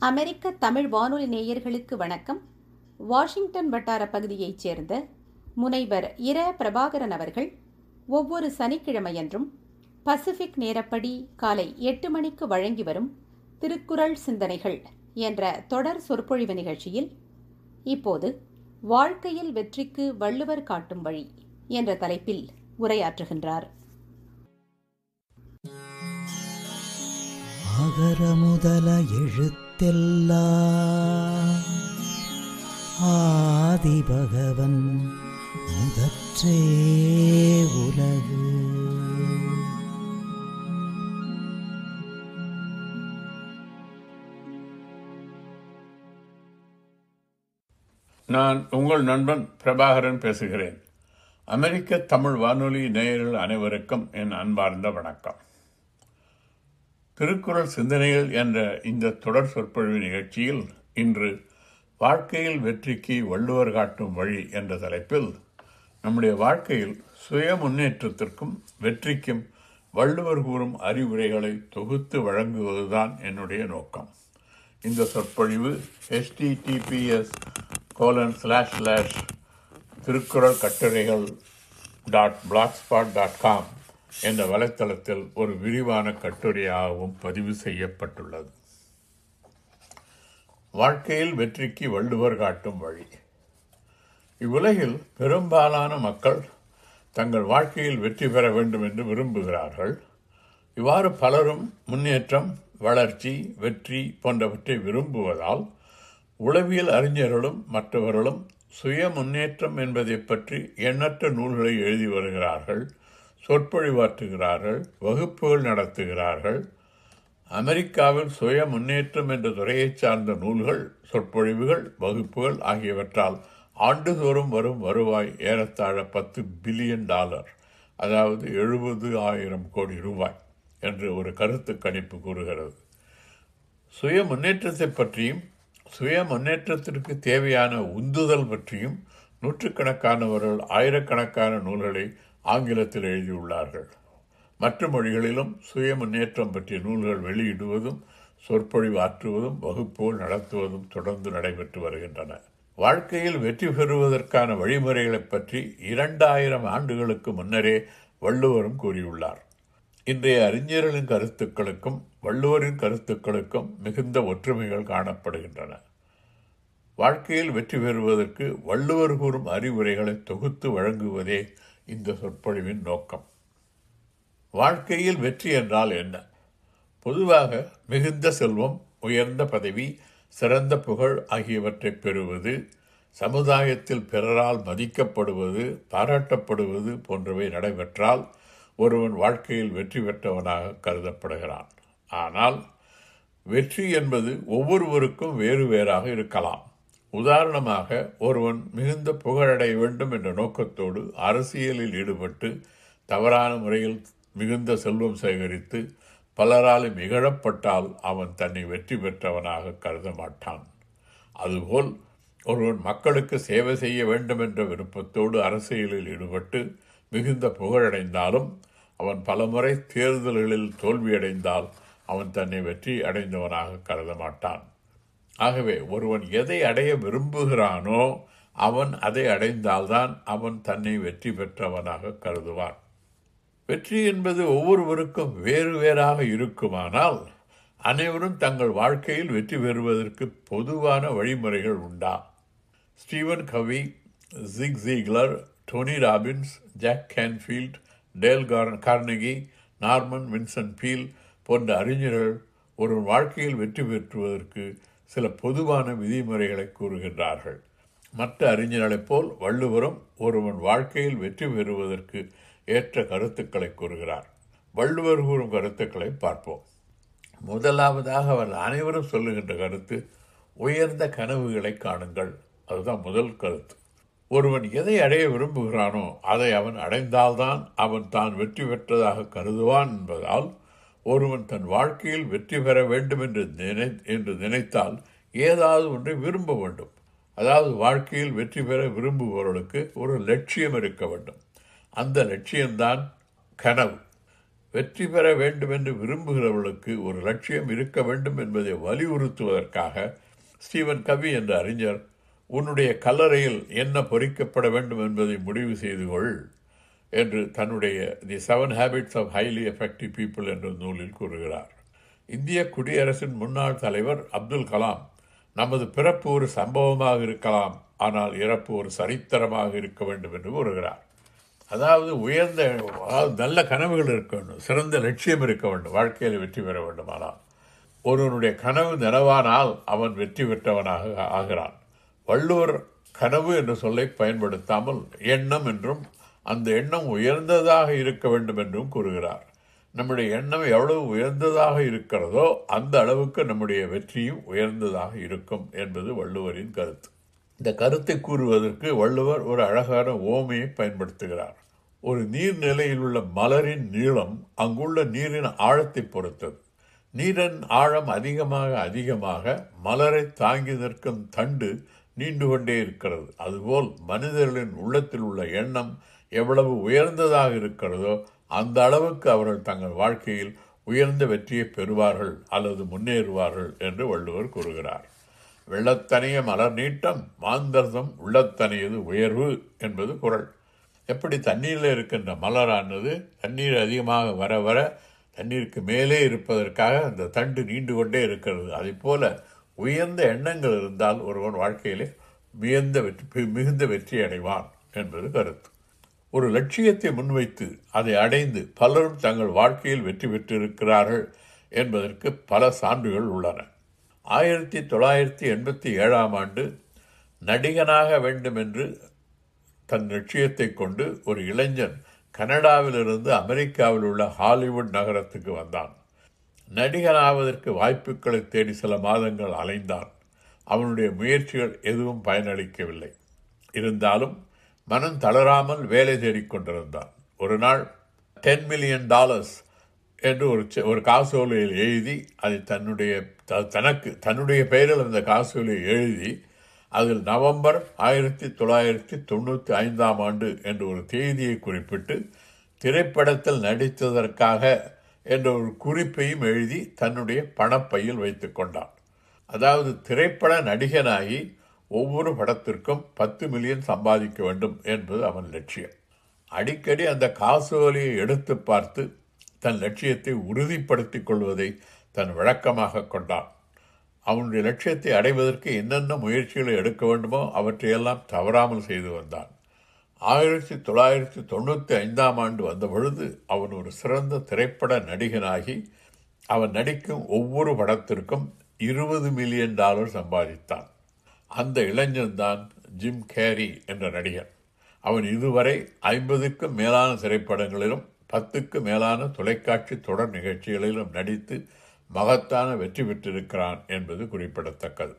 அமெரிக்க தமிழ் வானொலி நேயர்களுக்கு வணக்கம். வாஷிங்டன் வட்டார பகுதியைச் சேர்ந்த முனைவர் இர. பிரபாகரன் அவர்கள் ஒவ்வொரு சனிக்கிழமையன்றும் பசிபிக் நேரப்படி காலை எட்டு மணிக்கு வழங்கி வரும் திருக்குறள் சிந்தனைகள் என்ற தொடர் சொற்பொழிவு நிகழ்ச்சியில் இப்போது வாழ்க்கையில் வெற்றிக்கு வள்ளுவர் காட்டும் வழி என்ற தலைப்பில் உரையாற்றுகின்றார். அகர முதல எழுத்தெல்லாம் ஆதி பகவன் முதற்றே உலகு. நான் உங்கள் நண்பன் பிரபாகரன் பேசுகிறேன். அமெரிக்க தமிழ் வானொலி நேயர்கள் அனைவருக்கும் என் அன்பார்ந்த வணக்கம். திருக்குறள் சிந்தனைகள் என்ற இந்த தொடர் சொற்பொழிவு நிகழ்ச்சியில் இன்று வாழ்க்கையில் வெற்றிக்கு வள்ளுவர் காட்டும் வழி என்ற தலைப்பில் நம்முடைய வாழ்க்கையில் சுய முன்னேற்றத்திற்கும் வெற்றிக்கும் வள்ளுவர் கூறும் அறிவுரைகளை தொகுத்து வழங்குவதுதான் என்னுடைய நோக்கம். இந்த சொற்பொழிவு HTTPS colon slash slash Thirukkural கட்டுரைகள் டாட் பிளாக்ஸ்பாட் டாட் காம் என்ற வலைத்தளத்தில் ஒரு விரிவான கட்டுரையாகவும் பதிவு செய்யப்பட்டுள்ளது. வாழ்க்கையில் வெற்றிக்கு வள்ளுவர் காட்டும் வழி. இவ்வுலகில் பெரும்பாலான மக்கள் தங்கள் வாழ்க்கையில் வெற்றி பெற வேண்டும் என்று விரும்புகிறார்கள். இவ்வாறு பலரும் முன்னேற்றம் வளர்ச்சி வெற்றி போன்றவற்றை விரும்புவதால் உளவியல் அறிஞர்களும் மற்றவர்களும் சுய முன்னேற்றம் என்பதை பற்றி எண்ணற்ற நூல்களை எழுதி வருகிறார்கள். சொற்பொழிவாற்றுகிறார்கள் வகுப்புகள் நடத்துகிறார்கள். அமெரிக்காவில் சுய முன்னேற்றம் என்ற துறையைச் சார்ந்த நூல்கள் சொற்பொழிவுகள் வகுப்புகள் ஆகியவற்றால் ஆண்டுதோறும் வரும் வருவாய் ஏறத்தாழ பத்து பில்லியன் டாலர் அதாவது எழுபது ஆயிரம் கோடி ரூபாய் என்று ஒரு கருத்து கணிப்பு கூறுகிறது. சுய முன்னேற்றத்தை பற்றியும் சுய முன்னேற்றத்திற்கு தேவையான உந்துதல் பற்றியும் நூற்றுக்கணக்கானவர்கள் ஆயிரக்கணக்கான நூல்களை ஆங்கிலத்தில் எழுதியுள்ளார்கள். மற்ற மொழிகளிலும் சுய முன்னேற்றம் பற்றிய நூல்கள் வெளியிடுவதும் சொற்பொழிவு ஆற்றுவதும் வகுப்புகள் நடத்துவதும் தொடர்ந்து நடைபெற்று வருகின்றன. வாழ்க்கையில் வெற்றி பெறுவதற்கான வழிமுறைகளைப் பற்றி இரண்டாயிரம் ஆண்டுகளுக்கு முன்னரே வள்ளுவரும் கூறியுள்ளார். இன்றைய அறிஞர்களின் கருத்துக்களுக்கும் வள்ளுவரின் கருத்துக்களுக்கும் மிகுந்த ஒற்றுமைகள் காணப்படுகின்றன. வாழ்க்கையில் வெற்றி பெறுவதற்கு வள்ளுவர் கூறும் அறிவுரைகளை தொகுத்து வழங்குவதே இந்த சொற்பொழிவின் நோக்கம். வாழ்க்கையில் வெற்றி என்றால் என்ன? பொதுவாக மிகுந்த செல்வம் உயர்ந்த பதவி சிறந்த புகழ் ஆகியவற்றை பெறுவது சமுதாயத்தில் பிறரால் மதிக்கப்படுவது பாராட்டப்படுவது போன்றவை நடைபெற்றால் ஒருவன் வாழ்க்கையில் வெற்றி பெற்றவனாக கருதப்படுகிறான். ஆனால் வெற்றி என்பது ஒவ்வொருவருக்கும் வேறு வேறாக இருக்கலாம். உதாரணமாக ஒருவன் மிகுந்த புகழடைய வேண்டும் என்ற நோக்கத்தோடு அரசியலில் ஈடுபட்டு தவறான முறையில் மிகுந்த செல்வம் சேகரித்து பலராலும் இகழப்பட்டால் அவன் தன்னை வெற்றி பெற்றவனாக கருத மாட்டான். அதுபோல் ஒருவன் மக்களுக்கு சேவை செய்ய வேண்டும் என்ற விருப்பத்தோடு அரசியலில் ஈடுபட்டு மிகுந்த புகழடைந்தாலும் அவன் பலமுறை தேர்தல்களில் தோல்வியடைந்தால் அவன் தன்னை வெற்றி அடைந்தவனாக கருத மாட்டான். ஆகவே ஒருவன் எதை அடைய விரும்புகிறானோ அவன் அதை அடைந்தால்தான் அவன் தன்னை வெற்றி பெற்றவனாக கருதுவான். வெற்றி என்பது ஒவ்வொருவருக்கும் வேறு வேறாக இருக்குமானால் அனைவரும் தங்கள் வாழ்க்கையில் வெற்றி பெறுவதற்கு பொதுவான வழிமுறைகள் உண்டா? Stephen Covey Zig Ziglar Tony Robbins Jack Canfield Dale Carnegie Norman Vincent Peale போன்ற அறிஞர்கள் ஒரு வாழ்க்கையில் வெற்றி பெற்றுவதற்கு சில பொதுவான விதிமுறைகளை கூறுகின்றார்கள். மற்ற அறிஞர்களைப் போல் வள்ளுவரும் ஒருவன் வாழ்க்கையில் வெற்றி பெறுவதற்கு ஏற்ற கருத்துக்களை கூறுகிறார். வள்ளுவர் கூறும் கருத்துக்களை பார்ப்போம். முதலாவதாக அவர் அனைவரும் சொல்லுகின்ற கருத்து உயர்ந்த கனவுகளை காணுங்கள். அதுதான் முதல் கருத்து. ஒருவன் எதை அடைய விரும்புகிறானோ அதை அவன் அடைந்தால்தான் அவன் தான் வெற்றி பெற்றதாக கருதுவான் என்பதால் ஒருவன் தன் வாழ்க்கையில் வெற்றி பெற வேண்டும் என்று நினை என்று நினைத்தால் ஏதாவது ஒன்றை விரும்ப வேண்டும். அதாவது வாழ்க்கையில் வெற்றி பெற விரும்புபவர்களுக்கு ஒரு லட்சியம் இருக்க வேண்டும். அந்த லட்சியம்தான் கனவு. வெற்றி பெற வேண்டும் என்று விரும்புகிறவர்களுக்கு ஒரு லட்சியம் இருக்க வேண்டும் என்பதை வலியுறுத்துவதற்காக ஸ்டீவன் கவி என்ற அறிஞர் உன்னுடைய கல்லறையில் என்ன பொறிக்கப்பட வேண்டும் என்பதை முடிவு செய்து கொள். என்று தன்னுடைய the seven habits of highly effective people என்ற நூலில் கூறுகிறார். இந்திய குடியரசின் முன்னாள் தலைவர் அப்துல் கலாம் நமது பிறப்பு ஒரு சம்பவமாக இருக்கலாம் ஆனால் இறப்பு ஒரு சரித்திரமாக இருக்க வேண்டும் என்று கூறுகிறார். அதாவது உயர்ந்த அதாவது நல்ல கனவுகள் இருக்க வேண்டும் சிறந்த லட்சியம் இருக்க வேண்டும் வாழ்க்கையில் வெற்றி பெற வேண்டுமானால். ஒருவனுடைய கனவு நிலவானால் அவன் வெற்றி பெற்றவனாக ஆகிறான். வள்ளுவர் கனவு என்ற சொல்லை பயன்படுத்தாமல் எண்ணம் என்றும் அந்த எண்ணம் உயர்ந்ததாக இருக்க வேண்டும் என்றும் கூறுகிறார். நம்முடைய எண்ணம் எவ்வளவு உயர்ந்ததாக இருக்கிறதோ அந்த அளவுக்கு நம்முடைய வெற்றியும் உயர்ந்ததாக இருக்கும் என்பது வள்ளுவரின் கருத்து. இந்த கருத்தை கூறுவதற்கு வள்ளுவர் ஒரு அழகான ஓமையை பயன்படுத்துகிறார். ஒரு நீர்நிலையில் உள்ள மலரின் நீளம் அங்குள்ள நீரின் ஆழத்தை பொறுத்தது. நீரின் ஆழம் அதிகமாக அதிகமாக மலரை தாங்கி நிற்கும் தண்டு நீண்டு கொண்டே இருக்கிறது. அதுபோல் மனிதர்களின் உள்ளத்தில் உள்ள எண்ணம் எவ்வளவு உயர்ந்ததாக இருக்கிறதோ அந்த அளவுக்கு அவர்கள் தங்கள் வாழ்க்கையில் உயர்ந்த வெற்றியை பெறுவார்கள் அல்லது முன்னேறுவார்கள் என்று வள்ளுவர் கூறுகிறார். வெள்ளத்தனைய மலர் நீட்டம் மாந்தர்தம் உள்ளத்தனையது உயர்வு என்பது குரல். எப்படி தண்ணீரில் இருக்கின்ற மலரானது தண்ணீர் அதிகமாக வர வர தண்ணீருக்கு மேலே இருப்பதற்காக அந்த தண்டு நீண்டு கொண்டே இருக்கிறது. அதை போல உயர்ந்த எண்ணங்கள் இருந்தால் ஒருவன் வாழ்க்கையிலே மிகுந்த வெற்றி மிகுந்த வெற்றி அடைவான் என்பது கருத்து. ஒரு லட்சியத்தை முன்வைத்து அதை அடைந்து பலரும் தங்கள் வாழ்க்கையில் வெற்றி பெற்றிருக்கிறார்கள் என்பதற்கு பல சான்றுகள் உள்ளன. ஆயிரத்தி தொள்ளாயிரத்தி எண்பத்தி ஏழாம் ஆண்டு நடிகனாக வேண்டும் என்று தன் லட்சியத்தை கொண்டு ஒரு இளைஞன் கனடாவிலிருந்து அமெரிக்காவில் உள்ள ஹாலிவுட் நகரத்துக்கு வந்தான். நடிகனாவதற்கு வாய்ப்புகளை தேடி சில மாதங்கள் அலைந்தான். அவனுடைய முயற்சிகள் எதுவும் பயனளிக்கவில்லை. இருந்தாலும் மனம் தளராமல் வேலை தேடிக்கொண்டிருந்தான் ஒரு நாள் டென் மில்லியன் டாலர்ஸ் என்று ஒரு ஒரு காசோலையில் எழுதி அதை தன்னுடைய தனக்கு தன்னுடைய பெயரில் அந்த காசோலையை எழுதி அதில் நவம்பர் ஆயிரத்தி தொள்ளாயிரத்தி தொண்ணூற்றி ஐந்தாம் ஆண்டு என்ற ஒரு தேதியை குறிப்பிட்டு திரைப்படத்தில் நடித்ததற்காக என்ற ஒரு குறிப்பையும் எழுதி தன்னுடைய பணப்பையில் வைத்து கொண்டான். அதாவது திரைப்பட நடிகனாகி ஒவ்வொரு படத்திற்கும் பத்து மில்லியன் சம்பாதிக்க வேண்டும் என்பது அவன் லட்சியம். அடிக்கடி அந்த காசோலையை எடுத்து பார்த்து தன் லட்சியத்தை உறுதிப்படுத்திக் கொள்வதை தன் வழக்கமாக கொண்டான். அவனுடைய லட்சியத்தை அடைவதற்கு என்னென்ன முயற்சிகளை எடுக்க வேண்டுமோ அவற்றையெல்லாம் தவறாமல் செய்து வந்தான். ஆயிரத்தி தொள்ளாயிரத்தி தொண்ணூற்றி ஐந்தாம் ஆண்டு வந்த பொழுது அவன் ஒரு சிறந்த திரைப்பட நடிகனாகி அவன் நடிக்கும் ஒவ்வொரு படத்திற்கும் இருபது மில்லியன் டாலர் சம்பாதித்தான். அந்த இளைஞன்தான் ஜிம் கேரி என்ற நடிகர் அவன் இதுவரை ஐம்பதுக்கும் மேலான திரைப்படங்களிலும் பத்துக்கு மேலான தொலைக்காட்சி தொடர் நிகழ்ச்சிகளிலும் நடித்து மகத்தான வெற்றி பெற்றிருக்கிறான் என்பது குறிப்பிடத்தக்கது.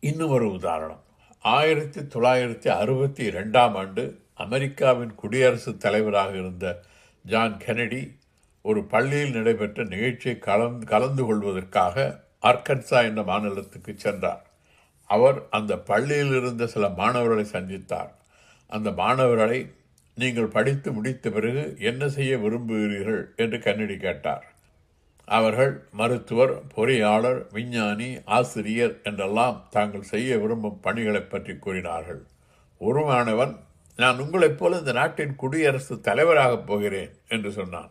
இன்னும் ஒரு உதாரணம். ஆயிரத்தி தொள்ளாயிரத்தி அறுபத்தி ரெண்டாம் ஆண்டு அமெரிக்காவின் குடியரசுத் தலைவராக இருந்த ஜான் கெனடி ஒரு பள்ளியில் நடைபெற்ற நிகழ்ச்சியை கலந்து கலந்து கொள்வதற்காக ஆர்கன்சா என்ற மாநிலத்துக்கு சென்றார். அவர் அந்த பள்ளியில் இருந்த சில மாணவர்களை சந்தித்தார். அந்த மாணவர்களை நீங்கள் படித்து முடித்த பிறகு என்ன செய்ய விரும்புகிறீர்கள்? என்று கன்னடி கேட்டார். அவர்கள் மருத்துவர் பொறியாளர் விஞ்ஞானி ஆசிரியர் என்றெல்லாம் தாங்கள் செய்ய விரும்பும் பணிகளை பற்றி கூறினார்கள். ஒரு மாணவன் நான் உங்களைப் போல இந்த நாட்டின் குடியரசு தலைவராகப் போகிறேன் என்று சொன்னான்.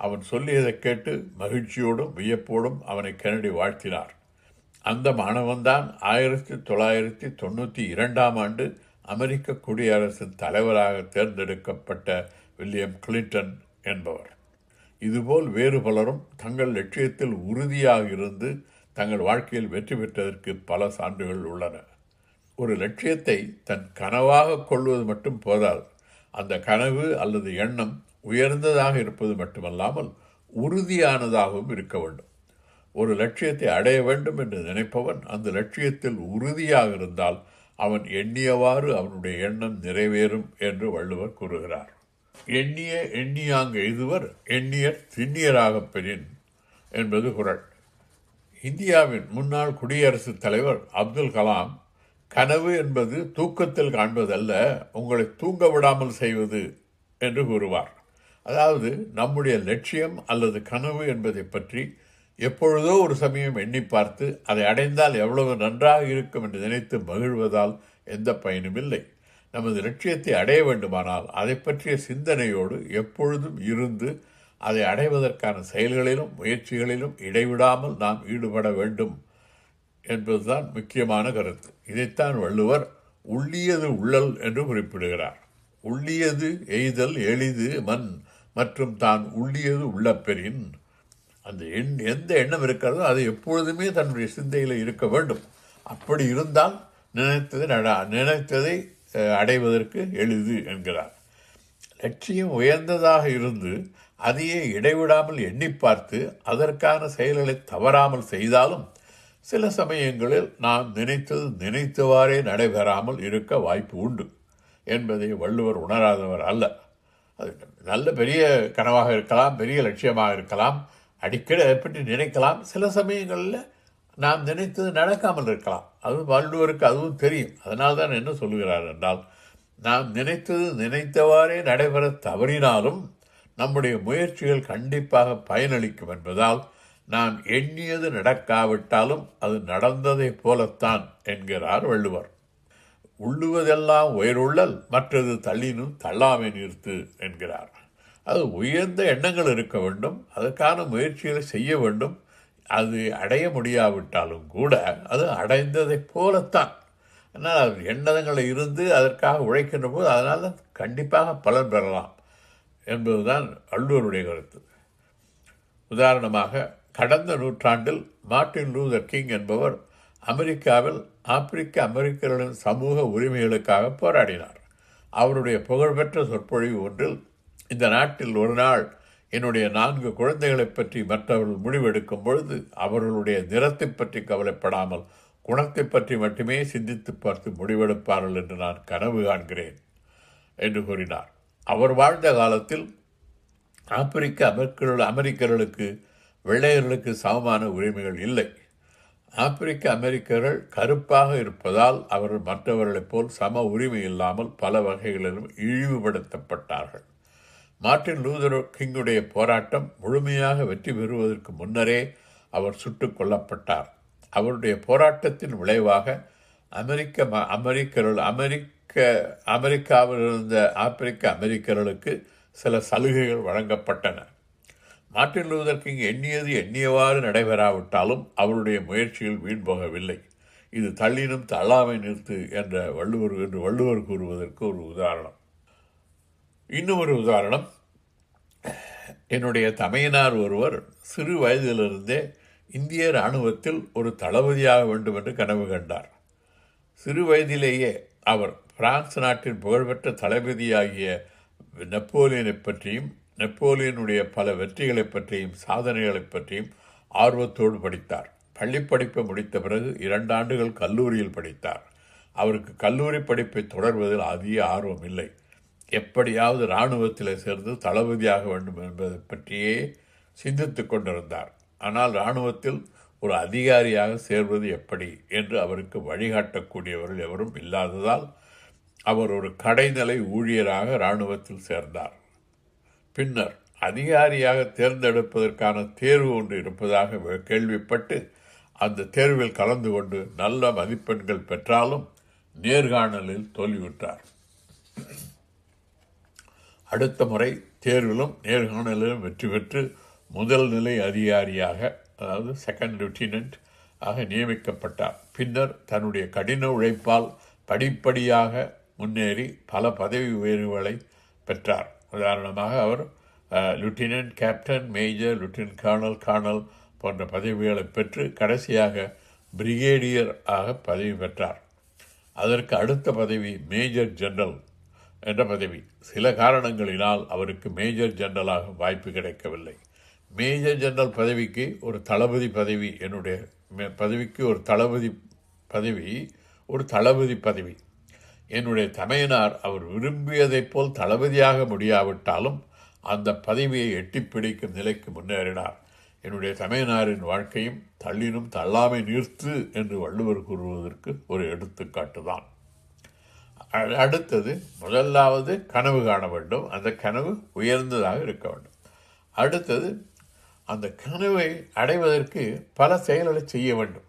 அவன் சொல்லியதை கேட்டு மகிழ்ச்சியோடும் வியப்போடும் அவனை கன்னடி வாழ்த்தினார். அந்த மாணவன்தான் ஆயிரத்தி தொள்ளாயிரத்தி தொண்ணூற்றி இரண்டாம் ஆண்டு அமெரிக்க குடியரசின் தலைவராக தேர்ந்தெடுக்கப்பட்ட வில்லியம் கிளின்டன் என்பவர். இதுபோல் வேறு பலரும் தங்கள் லட்சியத்தில் உறுதியாக இருந்து தங்கள் வாழ்க்கையில் வெற்றி பெற்றதற்கு பல சான்றுகள் உள்ளன. ஒரு லட்சியத்தை தன் கனவாக கொள்வது மட்டும் போதாது அந்த கனவு அல்லது எண்ணம் உயர்ந்ததாக இருப்பது மட்டுமல்லாமல் உறுதியானதாகவும் இருக்க வேண்டும். ஒரு லட்சியத்தை அடைய வேண்டும் என்று நினைப்பவன் அந்த லட்சியத்தில் உறுதியாக இருந்தால் அவன் எண்ணியவாறு அவனுடைய எண்ணம் நிறைவேறும் என்று வள்ளுவர் கூறுகிறார். எண்ணிய எண்ணியாங்க இதுவர் எண்ணியர் திண்ணியராகப் பெறின் என்பது குரல் இந்தியாவின் முன்னாள் குடியரசுத் தலைவர் அப்துல் கலாம் கனவு என்பது தூக்கத்தில் காண்பதல்ல உங்களை தூங்க விடாமல் செய்வது என்று கூறுவார். அதாவது நம்முடைய லட்சியம் அல்லது கனவு என்பதை பற்றி எப்பொழுதோ ஒரு சமயம் எண்ணி பார்த்து அதை அடைந்தால் எவ்வளவு நன்றாக இருக்கும் என்று நினைத்து மகிழ்வதால் எந்த பயனும் இல்லை. நமது லட்சியத்தை அடைய வேண்டுமானால் அதை பற்றிய சிந்தனையோடு எப்பொழுதும் இருந்து அதை அடைவதற்கான செயல்களிலும் முயற்சிகளிலும் இடைவிடாமல் நாம் ஈடுபட வேண்டும். என்பதுதான் முக்கியமான கருத்து. இதைத்தான் வள்ளுவர் உள்ளியது உள்ளல் என்று குறிப்பிடுகிறார். உள்ளியது எய்தல் எளிது மண் மற்றும் தான் உள்ளியது உள்ள உள்ளப்பெறின் அந்த எண் எந்த எண்ணம் இருக்கிறதோ அது எப்பொழுதுமே தன்னுடைய சிந்தையில் இருக்க வேண்டும். அப்படி இருந்தால் நினைத்ததை நட நினைத்ததை அடைவதற்கு எளிது என்கிறார். லட்சியம் உயர்ந்ததாக இருந்து அதையே இடைவிடாமல் எண்ணி பார்த்து அதற்கான செயல்களை தவறாமல் செய்தாலும் சில சமயங்களில் நாம் நினைத்தது நினைத்தவாறே நடைபெறாமல் இருக்க வாய்ப்பு உண்டு என்பதை வள்ளுவர் உணராதவர் அல்ல. அது நல்ல பெரிய கனவாக இருக்கலாம் பெரிய லட்சியமாக இருக்கலாம். அடிக்கடி அதை பற்றி நினைக்கலாம். சில சமயங்களில் நாம் நினைத்தது நடக்காமல் இருக்கலாம். அது வள்ளுவருக்கு அதுவும் தெரியும். அதனால் தான் என்ன சொல்லுகிறார் என்றால் நாம் நினைத்தது நினைத்தவாறே நடைபெற தவறினாலும் நம்முடைய முயற்சிகள் கண்டிப்பாக பயனளிக்கும் என்பதால் நாம் எண்ணியது நடக்காவிட்டாலும் அது நடந்ததைப் போலத்தான் என்கிறார் வள்ளுவர். உள்ளுவதெல்லாம் உயருள்ளல் மற்றது தள்ளினும் தள்ளாமை நிறுத்து என்கிறார். அது உயர்ந்த எண்ணங்கள் இருக்க வேண்டும். அதற்கான முயற்சிகளை செய்ய வேண்டும். அது அடைய முடியாவிட்டாலும் கூட அது அடைந்ததைப் போலத்தான். ஆனால் அது எண்ணங்களை இருந்து அதற்காக உழைக்கின்ற போது அதனால் கண்டிப்பாக பலன் பெறலாம் என்பதுதான் வள்ளுவருடைய கருத்து. உதாரணமாக கடந்த நூற்றாண்டில் மார்ட்டின் லூதர் கிங் என்பவர் அமெரிக்காவில் ஆப்பிரிக்க அமெரிக்கர்களின் சமூக உரிமைகளுக்காக போராடினார். அவருடைய புகழ்பெற்ற சொற்பொழிவு ஒன்றில் இந்த நாட்டில் ஒரு நாள் என்னுடைய நான்கு குழந்தைகளைப் பற்றி மற்றவர்கள் முடிவெடுக்கும் பொழுது அவர்களுடைய நிறத்தை பற்றி கவலைப்படாமல் குணத்தை பற்றி மட்டுமே சிந்தித்து பார்த்து முடிவெடுப்பார்கள் என்று நான் கனவு காண்கிறேன் என்று கூறினார். அவர் வாழ்ந்த காலத்தில் ஆப்பிரிக்க அமெரிக்கர்கள் அமெரிக்கர்களுக்கு வெள்ளையர்களுக்கு சமமான உரிமைகள் இல்லை. ஆப்பிரிக்க அமெரிக்கர்கள் கருப்பாக இருப்பதால் அவர்கள் மற்றவர்களைப் போல் சம உரிமை இல்லாமல் பல வகைகளிலும் இழிவுபடுத்தப்பட்டார்கள். மார்ட்டின் லூதர் கிங்குடைய போராட்டம் முழுமையாக வெற்றி பெறுவதற்கு முன்னரே அவர் சுட்டுக் கொல்லப்பட்டார். அவருடைய போராட்டத்தின் விளைவாக அமெரிக்க ம- அமெரிக்கர்கள் அமெரிக்க அமெரிக்காவில் இருந்த ஆப்பிரிக்க அமெரிக்கர்களுக்கு சில சலுகைகள் வழங்கப்பட்டன. மார்ட்டின் லூதர் கிங் எண்ணியது எண்ணியவாறு நடைபெறாவிட்டாலும் அவருடைய முயற்சிகள் வீண் போகவில்லை. இது தள்ளினும் தள்ளாமை நிறுத்து என்ற வள்ளுவர் என்று வள்ளுவர் கூறுவதற்கு ஒரு உதாரணம். இன்னும் ஒரு உதாரணம். என்னுடைய தமையனார் ஒருவர் சிறு வயதிலிருந்தே இந்திய இராணுவத்தில் ஒரு தளபதியாக வேண்டும் என்று கனவு கண்டார். சிறு வயதிலேயே அவர் பிரான்ஸ் நாட்டின் புகழ்பெற்ற தளபதியாகிய நெப்போலியனை பற்றியும் நெப்போலியனுடைய பல வெற்றிகளைப் பற்றியும் சாதனைகளைப் பற்றியும் ஆர்வத்தோடு படித்தார். பள்ளிப்படிப்பை முடித்த பிறகு இரண்டு ஆண்டுகள் கல்லூரியில் படித்தார். அவருக்கு கல்லூரி படிப்பை தொடர்வதில் அதிக ஆர்வம் இல்லை. எப்படியாவது இராணுவத்தில் சேர்ந்து தளபதியாக வேண்டும் என்பதை பற்றியே சிந்தித்து கொண்டிருந்தார். ஆனால் இராணுவத்தில் ஒரு அதிகாரியாக சேர்வது எப்படி என்று அவருக்கு வழிகாட்டக்கூடியவர்கள் எவரும் இல்லாததால் அவர் ஒரு கடைநிலை ஊழியராக இராணுவத்தில் சேர்ந்தார். பின்னர் அதிகாரியாக தேர்ந்தெடுப்பதற்கான தேர்வு ஒன்று இருப்பதாக கேள்விப்பட்டு அந்த தேர்வில் கலந்து கொண்டு நல்ல மதிப்பெண்கள் பெற்றாலும் நேர்காணலில் தோல்வியுற்றார். அடுத்த முறை தேர்விலும் நேர்காணலிலும் வெற்றி பெற்று முதல் நிலை அதிகாரியாக அதாவது செகண்ட் லெப்டினன்ட் ஆக நியமிக்கப்பட்டார். பின்னர் தன்னுடைய கடின உழைப்பால் படிப்படியாக முன்னேறி பல பதவி உயர்வுகளை பெற்றார். உதாரணமாக அவர் lieutenant captain major lieutenant colonel colonel போன்ற பதவிகளை பெற்று கடைசியாக பிரிகேடியர் ஆக பதவி பெற்றார். அதற்கு அடுத்த பதவி மேஜர் ஜெனரல் என்ற பதவி. சில காரணங்களினால் அவருக்கு மேஜர் ஜெனரலாக வாய்ப்பு கிடைக்கவில்லை. மேஜர் ஜெனரல் பதவிக்கு ஒரு தளபதி பதவி என்னுடைய மே- பதவிக்கு ஒரு தளபதி பதவி ஒரு தளபதி பதவி. என்னுடைய தமையனார் அவர் விரும்பியதைப் போல் தளபதியாக முடியாவிட்டாலும் அந்த பதவியை எட்டி பிடிக்கும் நிலைக்கு முன்னேறினார். என்னுடைய தமையனாரின் வாழ்க்கையும் தள்ளினும் தள்ளாமை நிறுத்து என்று வள்ளுவர் கூறுவதற்கு ஒரு எடுத்துக்காட்டு தான் அடுத்தது முதலாவது கனவு காண வேண்டும். அந்த கனவு உயர்ந்ததாக இருக்க வேண்டும். அடுத்தது அந்த கனவை அடைவதற்கு பல செயல்களை செய்ய வேண்டும்.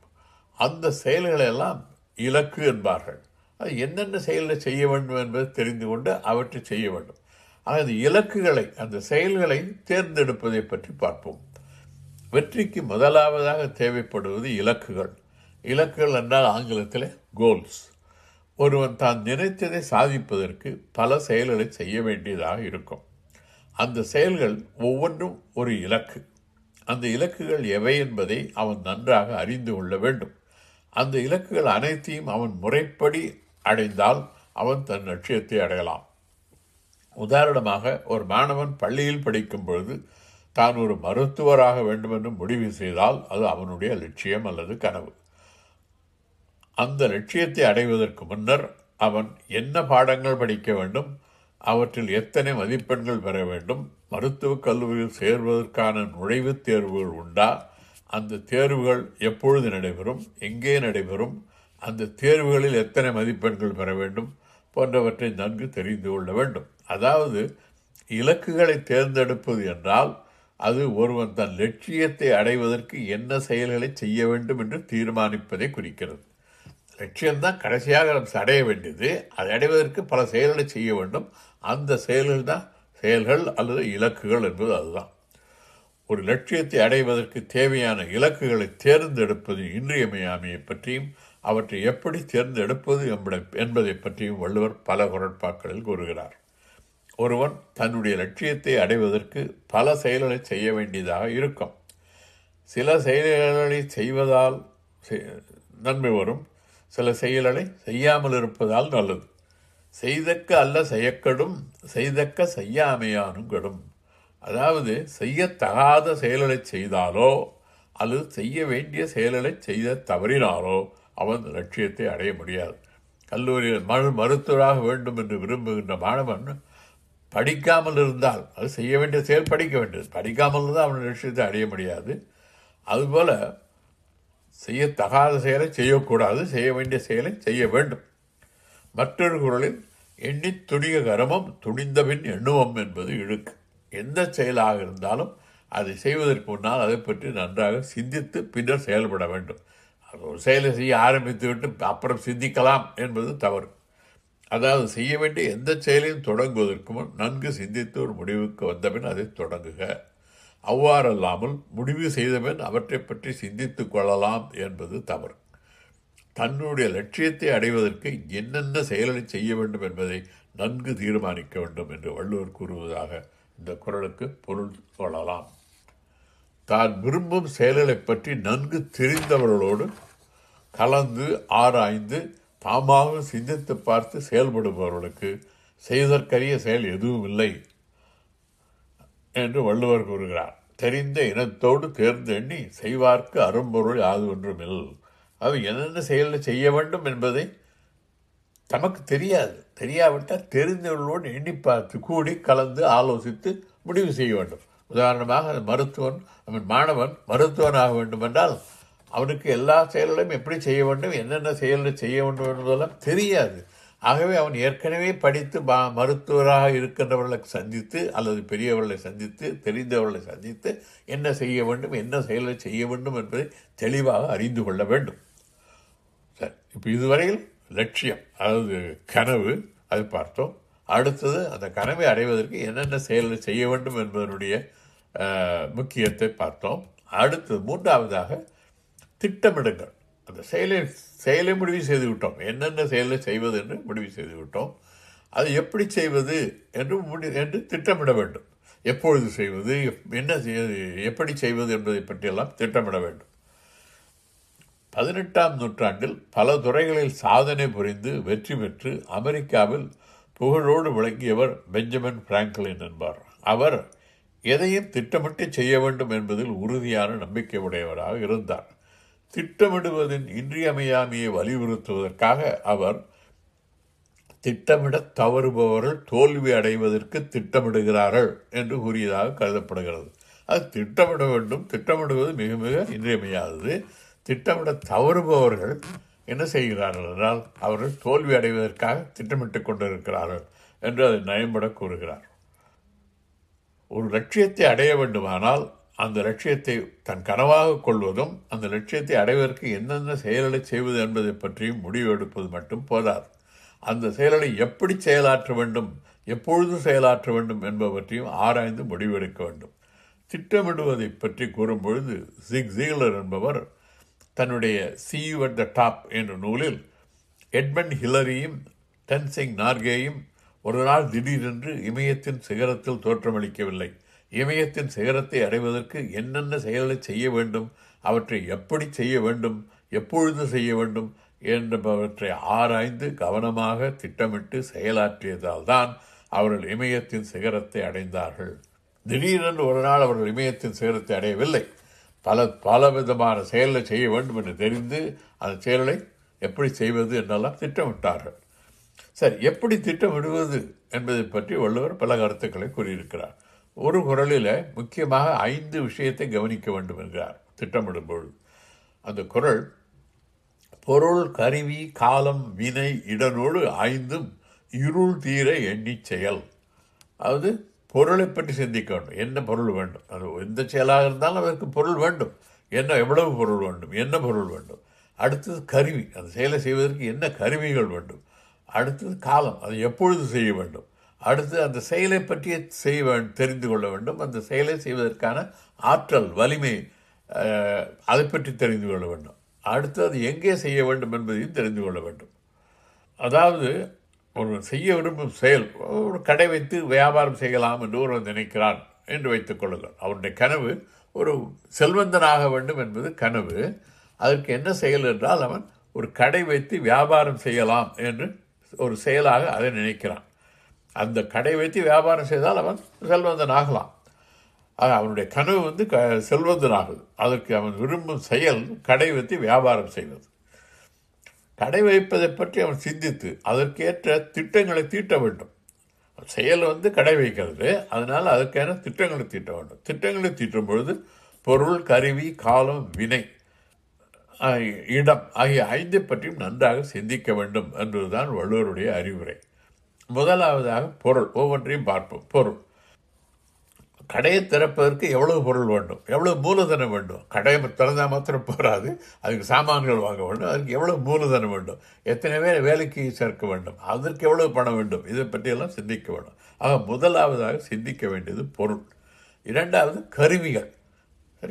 அந்த செயல்களை எல்லாம் இலக்கு என்பார்கள். அது என்னென்ன செயல்களை செய்ய வேண்டும் என்பதை தெரிந்து கொண்டு அவற்றை செய்ய வேண்டும். ஆக அந்த இலக்குகளை அந்த செயல்களை தேர்ந்தெடுப்பதை பற்றி பார்ப்போம். வெற்றிக்கு முதலாவதாக தேவைப்படுவது இலக்குகள். இலக்குகள் என்றால் ஆங்கிலத்தில் கோல்ஸ் ஒருவன் தான் நினைத்ததை சாதிப்பதற்கு பல செயல்களை செய்ய வேண்டியதாக இருக்கும். அந்த செயல்கள் ஒவ்வொன்றும் ஒரு இலக்கு. அந்த இலக்குகள் எவை என்பதை அவன் நன்றாக அறிந்து கொள்ள வேண்டும். அந்த இலக்குகள் அனைத்தையும் அவன் முறைப்படி அடைந்தால் அவன் தன் லட்சியத்தை அடையலாம். உதாரணமாக ஒரு மாணவன் பள்ளியில் படிக்கும் பொழுது தான் ஒரு மருத்துவராக வேண்டுமென்று முடிவு செய்தால் அது அவனுடைய லட்சியம் அல்லது கனவு. அந்த லட்சியத்தை அடைவதற்கு முன்னர் அவன் என்ன பாடங்கள் படிக்க வேண்டும் அவற்றில் எத்தனை மதிப்பெண்கள் பெற வேண்டும் மருத்துவக் கல்லூரியில் சேர்வதற்கான நுழைவுத் தேர்வுகள் உண்டா அந்த தேர்வுகள் எப்பொழுது நடைபெறும் எங்கே நடைபெறும் அந்த தேர்வுகளில் எத்தனை மதிப்பெண்கள் பெற வேண்டும் போன்றவற்றை நன்கு தெரிந்து கொள்ள வேண்டும். அதாவது இலக்குகளை தேர்ந்தெடுப்பது என்றால் அது ஒருவன் தன் லட்சியத்தை அடைவதற்கு என்ன செயல்களை செய்ய வேண்டும் என்று தீர்மானிப்பதை குறிக்கிறது. லட்சியம்தான் கடைசியாக நாம் அடைய வேண்டியது. அதை அடைவதற்கு பல செயல்களை செய்ய வேண்டும். அந்த செயல்கள் தான் செயல்கள் அல்லது இலக்குகள் என்பது அதுதான். ஒரு லட்சியத்தை அடைவதற்கு தேவையான இலக்குகளை தேர்ந்தெடுப்பது இன்றியமையாமையை பற்றியும் அவற்றை எப்படி தேர்ந்தெடுப்பது என்பதை என்பதை பற்றியும் வள்ளுவர் பல குரட்பாக்களில் கூறுகிறார். ஒருவன் தன்னுடைய லட்சியத்தை அடைவதற்கு பல செயல்களை செய்ய வேண்டியதாக இருக்கும். சில செயல்களை செய்வதால் நன்மை வரும். சில செயல்களை செய்யாமல் இருப்பதால் நல்லது. செய்தக்க அல்ல செய்யக்கடும் செய்தக்க செய்யாமையானும் கெடும். அதாவது செய்யத்தகாத செயல்களை செய்தாலோ அல்லது செய்ய வேண்டிய செயல்களை செய்த தவறினாலோ அவன் லட்சியத்தை அடைய முடியாது. கல்லூரியில் மறு மருத்துவராக வேண்டும் என்று விரும்புகின்ற மாணவன் படிக்காமல் இருந்தால் அது செய்ய வேண்டிய செயல் படிக்க வேண்டியது. படிக்காமல் இருந்தால் அவன் லட்சியத்தை அடைய முடியாது. அதுபோல் செய்யத்தகாத செயலை செய்யக்கூடாது. செய்ய வேண்டிய செயலை செய்ய வேண்டும். மற்றொரு குரலில் எண்ணித் துணிக கரமம் துணிந்தபின் எண்ணுவம் என்பது இழுக்கு. எந்த செயலாக இருந்தாலும் அதை செய்வதற்கு முன்னால் அதை பற்றி நன்றாக சிந்தித்து பின்னர் செயல்பட வேண்டும். அது ஒரு செயலை செய்ய ஆரம்பித்து விட்டு அப்புறம் சிந்திக்கலாம் என்பது தவறு. அதாவது செய்ய வேண்டிய எந்த செயலையும் தொடங்குவதற்கு முன் நன்கு சிந்தித்து ஒரு முடிவுக்கு வந்தபின் அதை தொடங்குக. அவ்வாறல்லாமல் முடிவு செய்தபின் அவற்றை பற்றி சிந்தித்துக் கொள்ளலாம் என்பது தவறு. தன்னுடைய லட்சியத்தை அடைவதற்கு என்னென்ன செயல்களை செய்ய வேண்டும் என்பதை நன்கு தீர்மானிக்க வேண்டும் என்று வள்ளுவர் கூறுவதாக இந்த குரலுக்கு பொருள் கொள்ளலாம். தான் விரும்பும் செயல்களைப் பற்றி நன்கு தெரிந்தவர்களோடு கலந்து ஆராய்ந்து தாமாக சிந்தித்து பார்த்து செயல்படுபவர்களுக்கு செய்தற்கரிய செயல் எதுவும் இல்லை என்று வள்ளுவர் கூறுகிறார். தெரிந்த இனத்தோடு தேர்ந்து எண்ணி செய்வார்க்கு அரும்பொருள் யாது ஒன்றுமில். அவன் என்னென்ன செயலில் செய்ய வேண்டும் என்பதை தமக்கு தெரியாது. தெரியாவிட்டால் தெரிந்தவர்களோடு எண்ணி பார்த்து கூடி கலந்து ஆலோசித்து முடிவு செய்ய வேண்டும். உதாரணமாக அந்த மருத்துவன் அவன் மாணவன் மருத்துவனாக வேண்டுமென்றால் அவனுக்கு எல்லா செயல்களையும் எப்படி செய்ய வேண்டும் என்னென்ன செயலில் செய்ய வேண்டும் என்பதெல்லாம் தெரியாது. ஆகவே அவன் ஏற்கனவே படித்து பா- மருத்துவராக இருக்கின்றவர்களை சந்தித்து அல்லது பெரியவர்களை சந்தித்து தெரிந்தவர்களை சந்தித்து என்ன செய்ய வேண்டும் என்ன செயலை செய்ய வேண்டும் என்பதை தெளிவாக அறிந்து கொள்ள வேண்டும். சரி இப்போ இதுவரையில் லட்சியம் அதாவது கனவு அது பார்த்தோம். அடுத்தது அந்த கனவை அடைவதற்கு என்னென்ன செயல்களை செய்ய வேண்டும் என்பதனுடைய முக்கியத்தை பார்த்தோம். அடுத்தது மூன்றாவதாக திட்டமிடுங்கள். அந்த செயலை செயலை முடிவு செய்து விட்டோம் என்னென்ன செயலை செய்வது என்று முடிவு செய்து விட்டோம் எப்படி செய்வது என்று முடி என்று திட்டமிட வேண்டும். எப்பொழுது செய்வது எப்- என்ன எப்படி செய்வது என்பதை பற்றியெல்லாம் திட்டமிட வேண்டும். பதினெட்டாம் நூற்றாண்டில் பல துறைகளில் சாதனை புரிந்து வெற்றி பெற்று அமெரிக்காவில் புகழோடு விளங்கியவர் பெஞ்சமின் பிராங்க்லின் என்பார். அவர் எதையும் திட்டமிட்டு செய்ய வேண்டும் என்பதில் உறுதியான நம்பிக்கை உடையவராக இருந்தார். திட்டமிடுவதின் இன்றியமையாமையை வலியுறுத்துவதற்காக அவர் திட்டமிடத் தவறுபவர்கள் தோல்வி அடைவதற்கு திட்டமிடுகிறார்கள் என்று கூறியதாக கருதப்படுகிறது. அது திட்டமிட வேண்டும். திட்டமிடுவது மிக மிக இன்றியமையாதது. திட்டமிட தவறுபவர்கள் என்ன செய்கிறார்கள் என்றால் அவர்கள் தோல்வி அடைவதற்காக திட்டமிட்டுக் கொண்டிருக்கிறார்கள் என்று அதை நயம்பட கூறுகிறார். ஒரு லட்சியத்தை அடைய வேண்டுமானால் அந்த லட்சியத்தை தன் கனவாக கொள்வதும் அந்த லட்சியத்தை அடைவதற்கு என்னென்ன செயல்களை செய்வது என்பதை பற்றியும் முடிவு எடுப்பது மட்டும் போதாது. அந்த செயல்களை எப்படி செயலாற்ற வேண்டும் எப்பொழுது செயலாற்ற வேண்டும் என்பவற்றையும் ஆராய்ந்து முடிவெடுக்க வேண்டும். திட்டமிடுவதை பற்றி கூறும்பொழுது ஜிக் ஜீலர் என்பவர் தன்னுடைய see you at the top என்ற நூலில் எட்மண்ட் ஹிலரியும் டென்சிங் நார்கேயும் ஒரு நாள் திடீரென்று இமயத்தின் சிகரத்தில் தோற்றமளிக்கவில்லை. இமயத்தின் சிகரத்தை அடைவதற்கு என்னென்ன செயல்களை செய்ய வேண்டும் அவற்றை எப்படி செய்ய வேண்டும் எப்பொழுது செய்ய வேண்டும் என்பவற்றை ஆராய்ந்து கவனமாக திட்டமிட்டு செயலாற்றியதால் தான் அவர்கள் இமயத்தின் சிகரத்தை அடைந்தார்கள். திடீரென்று ஒரு நாள் அவர்கள் இமயத்தின் சிகரத்தை அடையவில்லை. பல பல விதமான செயலை செய்ய வேண்டும் என்று தெரிந்து அந்த செயலை எப்படி செய்வது என்றெல்லாம் திட்டமிட்டார்கள். சரி எப்படி திட்டமிடுவது என்பதை பற்றி வள்ளுவர் பல கருத்துக்களை கூறியிருக்கிறார். ஒரு குரலில் முக்கியமாக ஐந்து விஷயத்தை கவனிக்க வேண்டும் என்கிறார் திட்டமிடும்பொழுது அந்த குரல் பொருள் கருவி காலம் வினை இடனோடு ஐந்தும் இருள் தீர எண்ணி செயல். அதாவது பொருளை பற்றி சிந்திக்க வேண்டும். என்ன பொருள் வேண்டும்? அது எந்த செயலாக இருந்தாலும் அதற்கு பொருள் வேண்டும். என்ன எவ்வளவு பொருள் வேண்டும்? என்ன பொருள் வேண்டும்? அடுத்தது கருவி. அந்த செயலை செய்வதற்கு என்ன கருவிகள் வேண்டும்? அடுத்தது காலம். அதை எப்பொழுது செய்ய வேண்டும்? அடுத்து அந்த செயலை பற்றி செய்ய தெரிந்து கொள்ள வேண்டும். அந்த செயலை செய்வதற்கான ஆற்றல் வலிமை அதை பற்றி தெரிந்து கொள்ள வேண்டும். அடுத்து அது எங்கே செய்ய வேண்டும் என்பதையும் தெரிந்து கொள்ள வேண்டும். அதாவது ஒரு செய்ய விரும்பும் செயல் ஒரு கடை வைத்து வியாபாரம் செய்யலாம் என்று ஒருவன் நினைக்கிறான் என்று வைத்துக் கொள்ளுங்கள். அவருடைய கனவு ஒரு செல்வந்தனாக வேண்டும் என்பது கனவு. அதற்கு என்ன செயல் என்றால் அவன் ஒரு கடை வைத்து வியாபாரம் செய்யலாம் என்று ஒரு செயலாக அதை நினைக்கிறான். அந்த கடை வைத்து வியாபாரம் செய்தால் அவன் செல்வந்தன் ஆகலாம் ஆக அவனுடைய கனவு வந்து க செல்வந்தனாகுது. அதற்கு அவன் விரும்பும் செயல் கடை வைத்து வியாபாரம் செய்வது. கடை வைப்பதை பற்றி அவன் சிந்தித்து அதற்கேற்ற திட்டங்களை தீட்ட வேண்டும். செயல் வந்து கடை வைக்கிறது. அதனால் அதுக்கான திட்டங்களை தீட்ட வேண்டும். திட்டங்களை தீட்டும் பொழுது பொருள் கருவி காலம் வினை இடம் ஆகிய ஐந்தை பற்றியும் நன்றாக சிந்திக்க வேண்டும் என்பதுதான் வள்ளுவருடைய அறிவுரை. முதலாவதாக பொருள் ஒவ்வொன்றையும் பார்ப்போம். பொருள். கடையை திறப்பதற்கு எவ்வளவு பொருள் வேண்டும்? எவ்வளவு மூலதனம் வேண்டும்? கடையை திறந்தால் மாத்திரம் போராது அதுக்கு சாமான்கள் வாங்க வேண்டும். அதுக்கு எவ்வளவு மூலதனம் வேண்டும்? எத்தனை பேர் வேலைக்கு சேர்க்க வேண்டும்? அதற்கு எவ்வளவு பணம் வேண்டும்? இதை பற்றியெல்லாம் சிந்திக்க வேண்டும். ஆக முதலாவதாக சிந்திக்க வேண்டியது பொருள். இரண்டாவது கருவிகள்.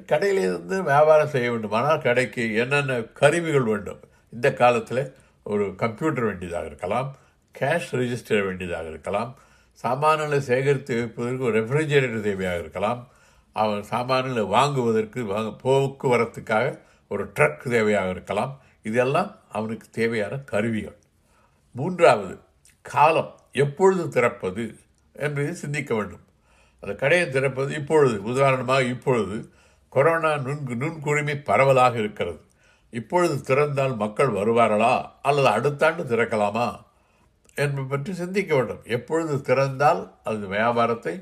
கடையில் இருந்து வியாபாரம் செய்ய வேண்டுமானால் கடைக்கு என்னென்ன கருவிகள் வேண்டும்? இந்த காலத்தில் ஒரு கம்ப்யூட்டர் வேண்டியதாக இருக்கலாம். கேஷ் ரிஜிஸ்டர் வேண்டியதாக இருக்கலாம். சாமான்களை சேகரித்து வைப்பதற்கு ஒரு ரெஃப்ரிஜரேட்டர் தேவையாக இருக்கலாம். அவன் சாமான்களை வாங்குவதற்கு வாங்க போக்குவரத்துக்காக ஒரு ட்ரக் தேவையாக இருக்கலாம். இதெல்லாம் அவனுக்கு தேவையான கருவிகள். மூன்றாவது காலம். எப்பொழுது திறப்பது என்பதை சிந்திக்க வேண்டும். அந்த கடையை திறப்பது இப்பொழுது. உதாரணமாக இப்பொழுது கொரோனா நுண் நுண்குழுமை பரவலாக இருக்கிறது. இப்பொழுது திறந்தால் மக்கள் வருவார்களா? அல்லது அடுத்த ஆண்டு திறக்கலாமா? என்பது பற்றி சிந்திக்க வேண்டும். எப்பொழுது திறந்தால் அது வியாபாரத்தை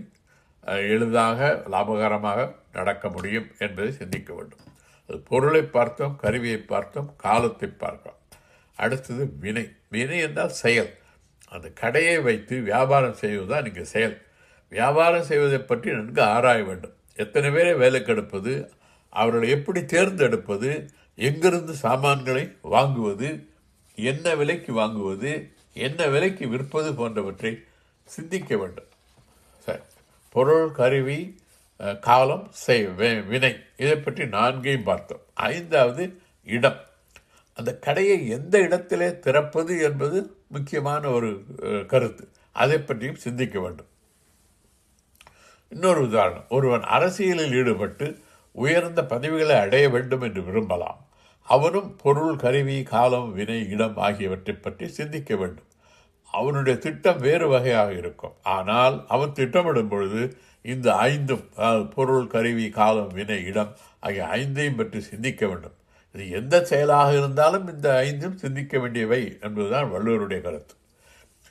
எளிதாக லாபகரமாக நடக்க முடியும் என்பதை சிந்திக்க வேண்டும். அது பொருளை பார்த்தோம் கருவியை பார்த்தோம் காலத்தை பார்க்கிறோம். அடுத்தது வினை. வினை என்றால் செயல். அந்த கடையை வைத்து வியாபாரம் செய்வதுதான் இங்கே செயல். வியாபாரம் செய்வதை பற்றி நன்கு ஆராய வேண்டும். எத்தனை பேரை வேலைக்கு எடுப்பது அவர்களை எப்படி தேர்ந்தெடுப்பது எங்கிருந்து சாமான்களை வாங்குவது என்ன விலைக்கு வாங்குவது என்ன விலைக்கு விற்பது போன்றவற்றை சிந்திக்க வேண்டும். சரி. பொருள் கருவி காலம் செய் வினை இதை பற்றி நான்கையும் பார்த்தோம். ஐந்தாவது இடம். அந்த கடையை எந்த இடத்திலே திறப்பது என்பது முக்கியமான ஒரு கருத்து. அதை பற்றியும் சிந்திக்க வேண்டும். இன்னொரு உதாரணம். ஒருவன் அரசியலில் ஈடுபட்டு உயர்ந்த பதவிகளை அடைய வேண்டும் என்று விரும்பலாம். அவனும் பொருள் கருவி காலம் வினை இடம் ஆகியவற்றை பற்றி சிந்திக்க வேண்டும். அவனுடைய திட்டம் வேறு வகையாக இருக்கும். ஆனால் அவன் திட்டமிடும் பொழுது இந்த ஐந்தும் பொருள் கருவி காலம் வினை இடம் ஆகிய ஐந்தையும் பற்றி சிந்திக்க வேண்டும். இது எந்த செயலாக இருந்தாலும் இந்த ஐந்தும் சிந்திக்க வேண்டியவை என்பதுதான் வள்ளுவருடைய கருத்து.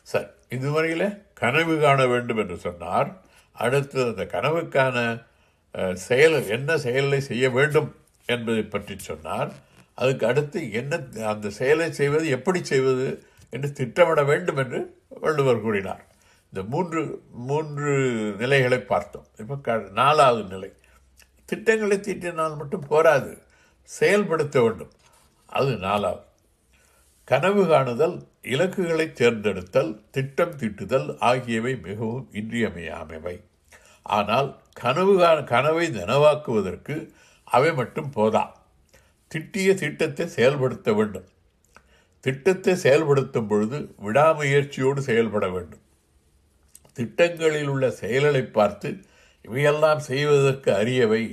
சரி இதுவரையில் கனவு காண வேண்டும் என்று சொன்னார். அடுத்து அந்த கனவுக்கான செயல் என்ன செயலை செய்ய வேண்டும் என்பதை பற்றி சொன்னார். அதுக்கு அடுத்து என்ன அந்த செயலை செய்வது எப்படி செய்வது என்று திட்டமிட வேண்டும் என்று வள்ளுவர் கூறினார். இந்த மூன்று மூன்று நிலைகளை பார்த்தோம். இப்போ க நாலாவது நிலை. திட்டங்களை தீட்டினால் மட்டும் போராது செயல்படுத்த வேண்டும். அது நாலாவது. கனவு காணுதல் இலக்குகளை தேர்ந்தெடுத்தல் திட்டம் தீட்டுதல் ஆகியவை மிகவும் இன்றியமையாமைவை. ஆனால் கனவு கா- கனவை நனவாக்குவதற்கு அவை மட்டும் போதா திட்டிய திட்டத்தை செயல்படுத்த வேண்டும். திட்டத்தை செயல்படுத்தும் பொழுது விடாமுயற்சியோடு செயல்பட வேண்டும். திட்டங்களில் உள்ள செயல்களை பார்த்து இவையெல்லாம் செய்வதற்கு அரியவை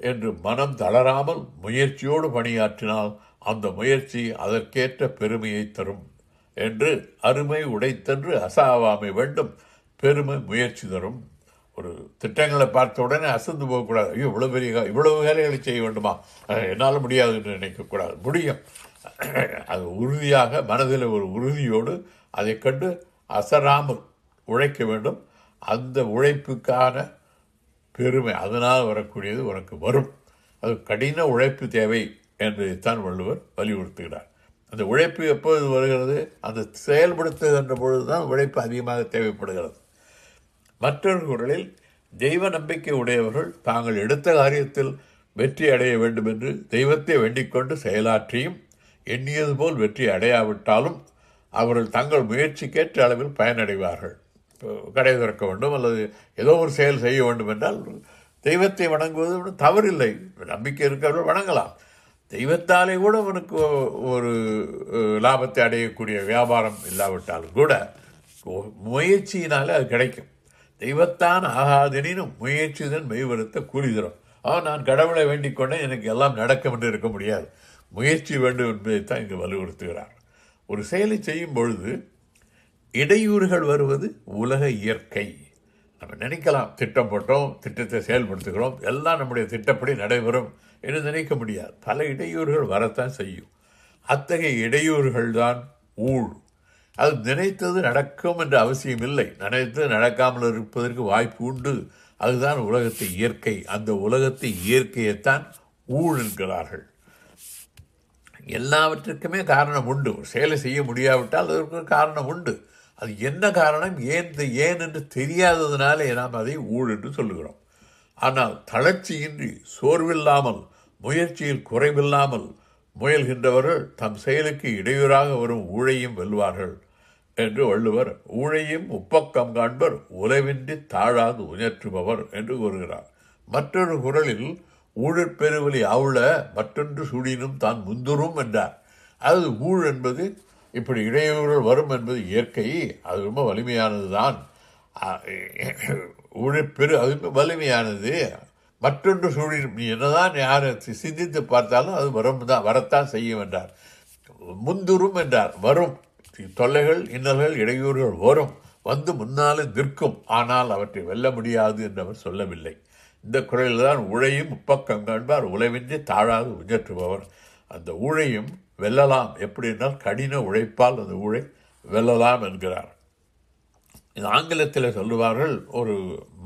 என்று மனம் தளராமல் முயற்சியோடு பணியாற்றினால் அந்த முயற்சி அதற்கேற்ற பெருமையை தரும் என்று அருமை உடைத்தென்று அசாவாமை வேண்டும். பெருமை முயற்சி தரும். ஒரு திட்டங்களை பார்த்த உடனே அசந்து போகக்கூடாது. ஐயோ இவ்வளவு பெரிய இவ்வளவு வேலைகளை செய்ய வேண்டுமா? என்னால் முடியாது என்று நினைக்கக்கூடாது. முடியும். அது உறுதியாக மனதில் ஒரு உறுதியோடு அதை கண்டு அசராமல் உழைக்க வேண்டும். அந்த உழைப்புக்கான பெருமை அதனால் வரக்கூடியது உனக்கு வரும். அது கடின உழைப்பு தேவை என்பதைத்தான் வள்ளுவர் வலியுறுத்துகிறார். அந்த உழைப்பு எப்போது வருகிறது? அந்த செயல்படுத்துகின்ற பொழுதுதான் உழைப்பு அதிகமாக தேவைப்படுகிறது. மற்றொரு குரலில் தெய்வ நம்பிக்கை உடையவர்கள் தாங்கள் எடுத்த காரியத்தில் வெற்றி அடைய வேண்டும் என்று தெய்வத்தை வேண்டிக்கொண்டு செயலாற்றியும் எண்ணியது போல் வெற்றி அடையாவிட்டாலும் அவர்கள் தங்கள் முயற்சிக்கேற்ற அளவில் பயனடைவார்கள். கடை திறக்க வேண்டும் அல்லது ஏதோ ஒரு செயல் செய்ய வேண்டும் என்றால் தெய்வத்தை வணங்குவது தவறில்லை. நம்பிக்கை இருக்கிறவர்கள் வணங்கலாம். தெய்வத்தாலே கூட அவனுக்கு ஒரு லாபத்தை அடையக்கூடிய வியாபாரம் இல்லாவிட்டாலும் கூட முயற்சியினாலே அது கிடைக்கும். தெய்வத்தான் ஆகாதெனினும் முயற்சிதன் மெய்வருத்த கூறுகிறோம் தரும் அவன் நான் கடவுளை வேண்டிக் கொண்டேன் எனக்கு எல்லாம் நடக்கும் என்று இருக்க முடியாது. முயற்சி வேண்டும் என்பதைத்தான் இங்கு வலியுறுத்துகிறார். ஒரு செயலை செய்யும் பொழுது இடையூறுகள் வருவது உலக இயற்கை. நம்ம நினைக்கலாம் திட்டம் போட்டோம் திட்டத்தை செயல்படுத்துகிறோம் எல்லாம் நம்முடைய திட்டப்படி நடைபெறும் என்று நினைக்க முடியாது. பல இடையூறுகள் வரத்தான் செய்யும். அத்தகைய இடையூறுகள் தான் ஊழ். அது நினைத்தது நடக்கும் என்ற அவசியம் இல்லை. நினைத்து நடக்காமல் இருப்பதற்கு வாய்ப்பு உண்டு. அதுதான் உலகத்தை இயற்கை. அந்த உலகத்தை இயற்கையைத்தான் ஊழ் என்கிறார்கள் எல்லாவற்றுக்குமே காரணம் உண்டு. ஒரு செயலை செய்ய முடியாவிட்டால் அதற்கு காரணம் உண்டு. அது என்ன காரணம்? ஏன் ஏன் என்று தெரியாததுனாலே நாம் அதை ஊழ் என்று சொல்லுகிறோம். ஆனால் தளர்ச்சியின்றி சோர்வில்லாமல் முயற்சியில் குறைவில்லாமல் முயல்கின்றவர்கள் தம் செயலுக்கு இடையூறாக வரும் ஊழையும் வெல்வார்கள். என்று வள்ளுவர் ஊழையும் உப்பக்கம் காண்பர் உலவின்றி தாழாது உயற்றுபவர் என்று கூறுகிறார். மற்றொரு குரலில் ஊழற் பெருவலி ஆவுள மற்றொன்று சூடினும் தான் முந்துரும் என்றார். அது ஊழ் என்பது இப்படி இடையூறுகள் வரும் என்பது இயற்கை அது ரொம்ப வலிமையானது தான் உழைப்பெரு அது வலிமையானது. மற்றொன்று சூழல் நீ என்னதான் யார் சிந்தித்து பார்த்தாலும் அது வரும் தான் வரத்தான் செய்யும் என்றார். முந்துரும் என்றார் வரும் தொல்லைகள் இன்னல்கள் இடையூறுகள் வரும் வந்து முன்னாலே நிற்கும். ஆனால் அவற்றை வெல்ல முடியாது என்று அவர் சொல்லவில்லை. இந்த குரலில் தான் உழையும் உப்பக்கம் காண்பார். உழைவின்றி தாழாது உயற்றுபவர் அந்த ஊழையும் வெல்லலாம். எப்படி என்றால் கடின உழைப்பால் அந்த ஊழை வெல்லலாம் என்கிறார். இது ஆங்கிலத்தில் சொல்லுவார்கள் ஒரு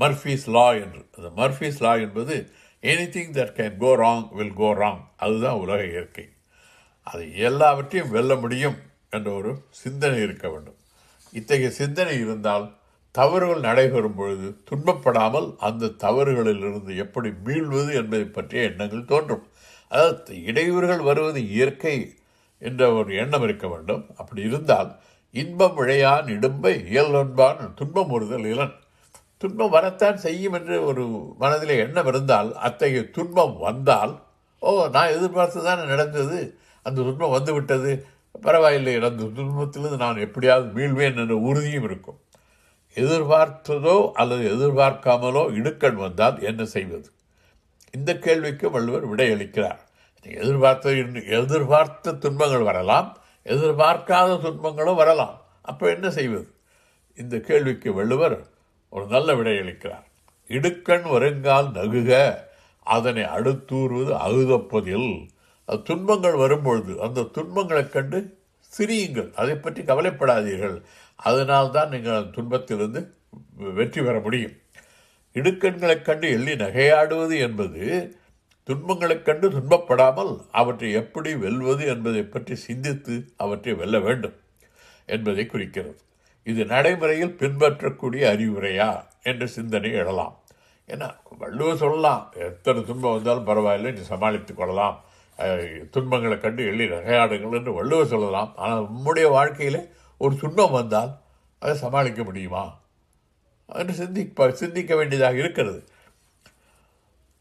மர்ஃபீஸ் லா என்று. அந்த மர்ஃபீஸ் லா என்பது anything that can go wrong will go wrong அதுதான் உலக இயற்கை. அது எல்லாவற்றையும் வெல்ல முடியும். என்ற ஒரு சிந்தனை இருக்க வேண்டும். இத்தகைய சிந்தனை இருந்தால் தவறுகள் நடைபெறும் பொழுது துன்பப்படாமல் அந்த தவறுகளிலிருந்து எப்படி மீள்வது என்பதை பற்றிய எண்ணங்கள் தோன்றும். அதாவது இடையூறுகள் வருவது இயற்கை என்ற ஒரு எண்ணம் இருக்க வேண்டும். அப்படி இருந்தால் இன்பம் விழையான் இடும்பை இயல்பான் துன்பம் ஒருதல் இளன் துன்பம் வரத்தான் செய்யும் என்று ஒரு மனதிலே எண்ணம் இருந்தால் அத்தகைய துன்பம் வந்தால் ஓ நான் எதிர்பார்த்து தானே நடந்தது. அந்த துன்பம் வந்துவிட்டது. பரவாயில்லை அந்த துன்பத்திலிருந்து நான் எப்படியாவது மீள்வேன் என்ற உறுதியும் இருக்கும். எதிர்பார்த்ததோ அல்லது எதிர்பார்க்காமலோ இடுக்கண் வந்தால் என்ன செய்வது? இந்த கேள்விக்கு வள்ளுவர் விடையளிக்கிறார் எதிர்பார்த்த எதிர்பார்த்த துன்பங்கள் வரலாம் எதிர்பார்க்காத துன்பங்களும் வரலாம். அப்போ என்ன செய்வது? இந்த கேள்விக்கு வள்ளுவர் ஒரு நல்ல விடையளிக்கிறார் இடுக்கண் வருங்கால் நகுக அதனை அடுத்தூறுவது அகுதப்பதில் துன்பங்கள் வரும்பொழுது அந்த துன்பங்களைக் கண்டு சிரியுங்கள். அதை பற்றி கவலைப்படாதீர்கள். அதனால்தான் நீங்கள் அந்த துன்பத்திலிருந்து வெற்றி பெற முடியும். இடுக்கண்களைக் கண்டு எள்ளி நகையாடுவது என்பது துன்பங்களைக் கண்டு துன்பப்படாமல் அவற்றை எப்படி வெல்வது என்பதை பற்றி சிந்தித்து அவற்றை வெல்ல வேண்டும் என்பதை குறிக்கிறது. இது நடைமுறையில் பின்பற்றக்கூடிய அறிவுரையா என்ற சிந்தனை எழலாம். ஏன்னா வள்ளுவர் சொல்லலாம் எத்தனை துன்பம் வந்தாலும் பரவாயில்லை நீ சமாளித்துக் கொள்ளலாம். துன்பங்களை கண்டு எள்ளி நகையாடுங்கள் என்று வள்ளுவர் சொல்லலாம். ஆனால் நம்முடைய வாழ்க்கையிலே ஒரு துன்பம் வந்தால் அதை சமாளிக்க முடியுமா? என்று சிந்திப்ப சிந்திக்க வேண்டியதாக இருக்கிறது.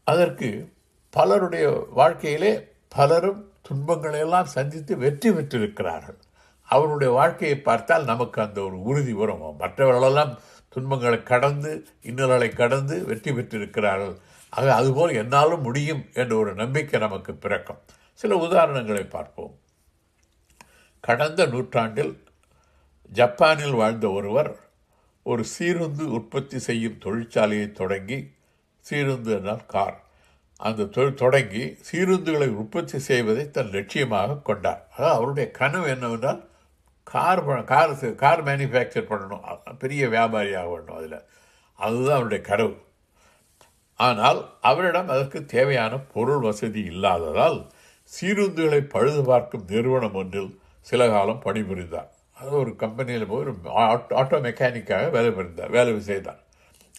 அதற்கு பலருடைய வாழ்க்கையிலே பலரும் துன்பங்களை எல்லாம் சந்தித்து வெற்றி பெற்றிருக்கிறார்கள். அவருடைய வாழ்க்கையை பார்த்தால் நமக்கு அந்த ஒரு உறுதி வரும். மற்றவர்களெல்லாம் துன்பங்களை கடந்து இன்னல்களை கடந்து வெற்றி பெற்றிருக்கிறார்கள். ஆக அதுபோல் என்னாலும் முடியும் என்ற ஒரு நம்பிக்கை நமக்கு பிறக்கும். சில உதாரணங்களை பார்ப்போம். கடந்த நூற்றாண்டில் ஜப்பானில் வாழ்ந்த ஒருவர் ஒரு சீருந்து உற்பத்தி செய்யும் தொழிற்சாலையை தொடங்கி சீருந்து என்றால் கார். அந்த தொழில் தொடங்கி சீருந்துகளை உற்பத்தி செய்வதை தன் லட்சியமாக கொண்டார். அதாவது அவருடைய கனவு என்னவென்றால் கார் ப- கார் கார் மேனுஃபேக்சர் பண்ணணும். பெரிய வியாபாரியாக வேண்டும் அதில். அதுதான் அவருடைய கனவு. ஆனால் அவரிடம் அதற்கு தேவையான பொருள் வசதி இல்லாததால் சீருந்துகளை பழுது பார்க்கும் நிறுவனம் ஒன்றில் சில காலம் பணிபுரிந்தார். அது ஒரு கம்பெனியில் போய் ஒரு ஆட்டோ- ஆட்டோ மெக்கானிக்காக வேலை புரிந்தார் வேலை செய்தார்.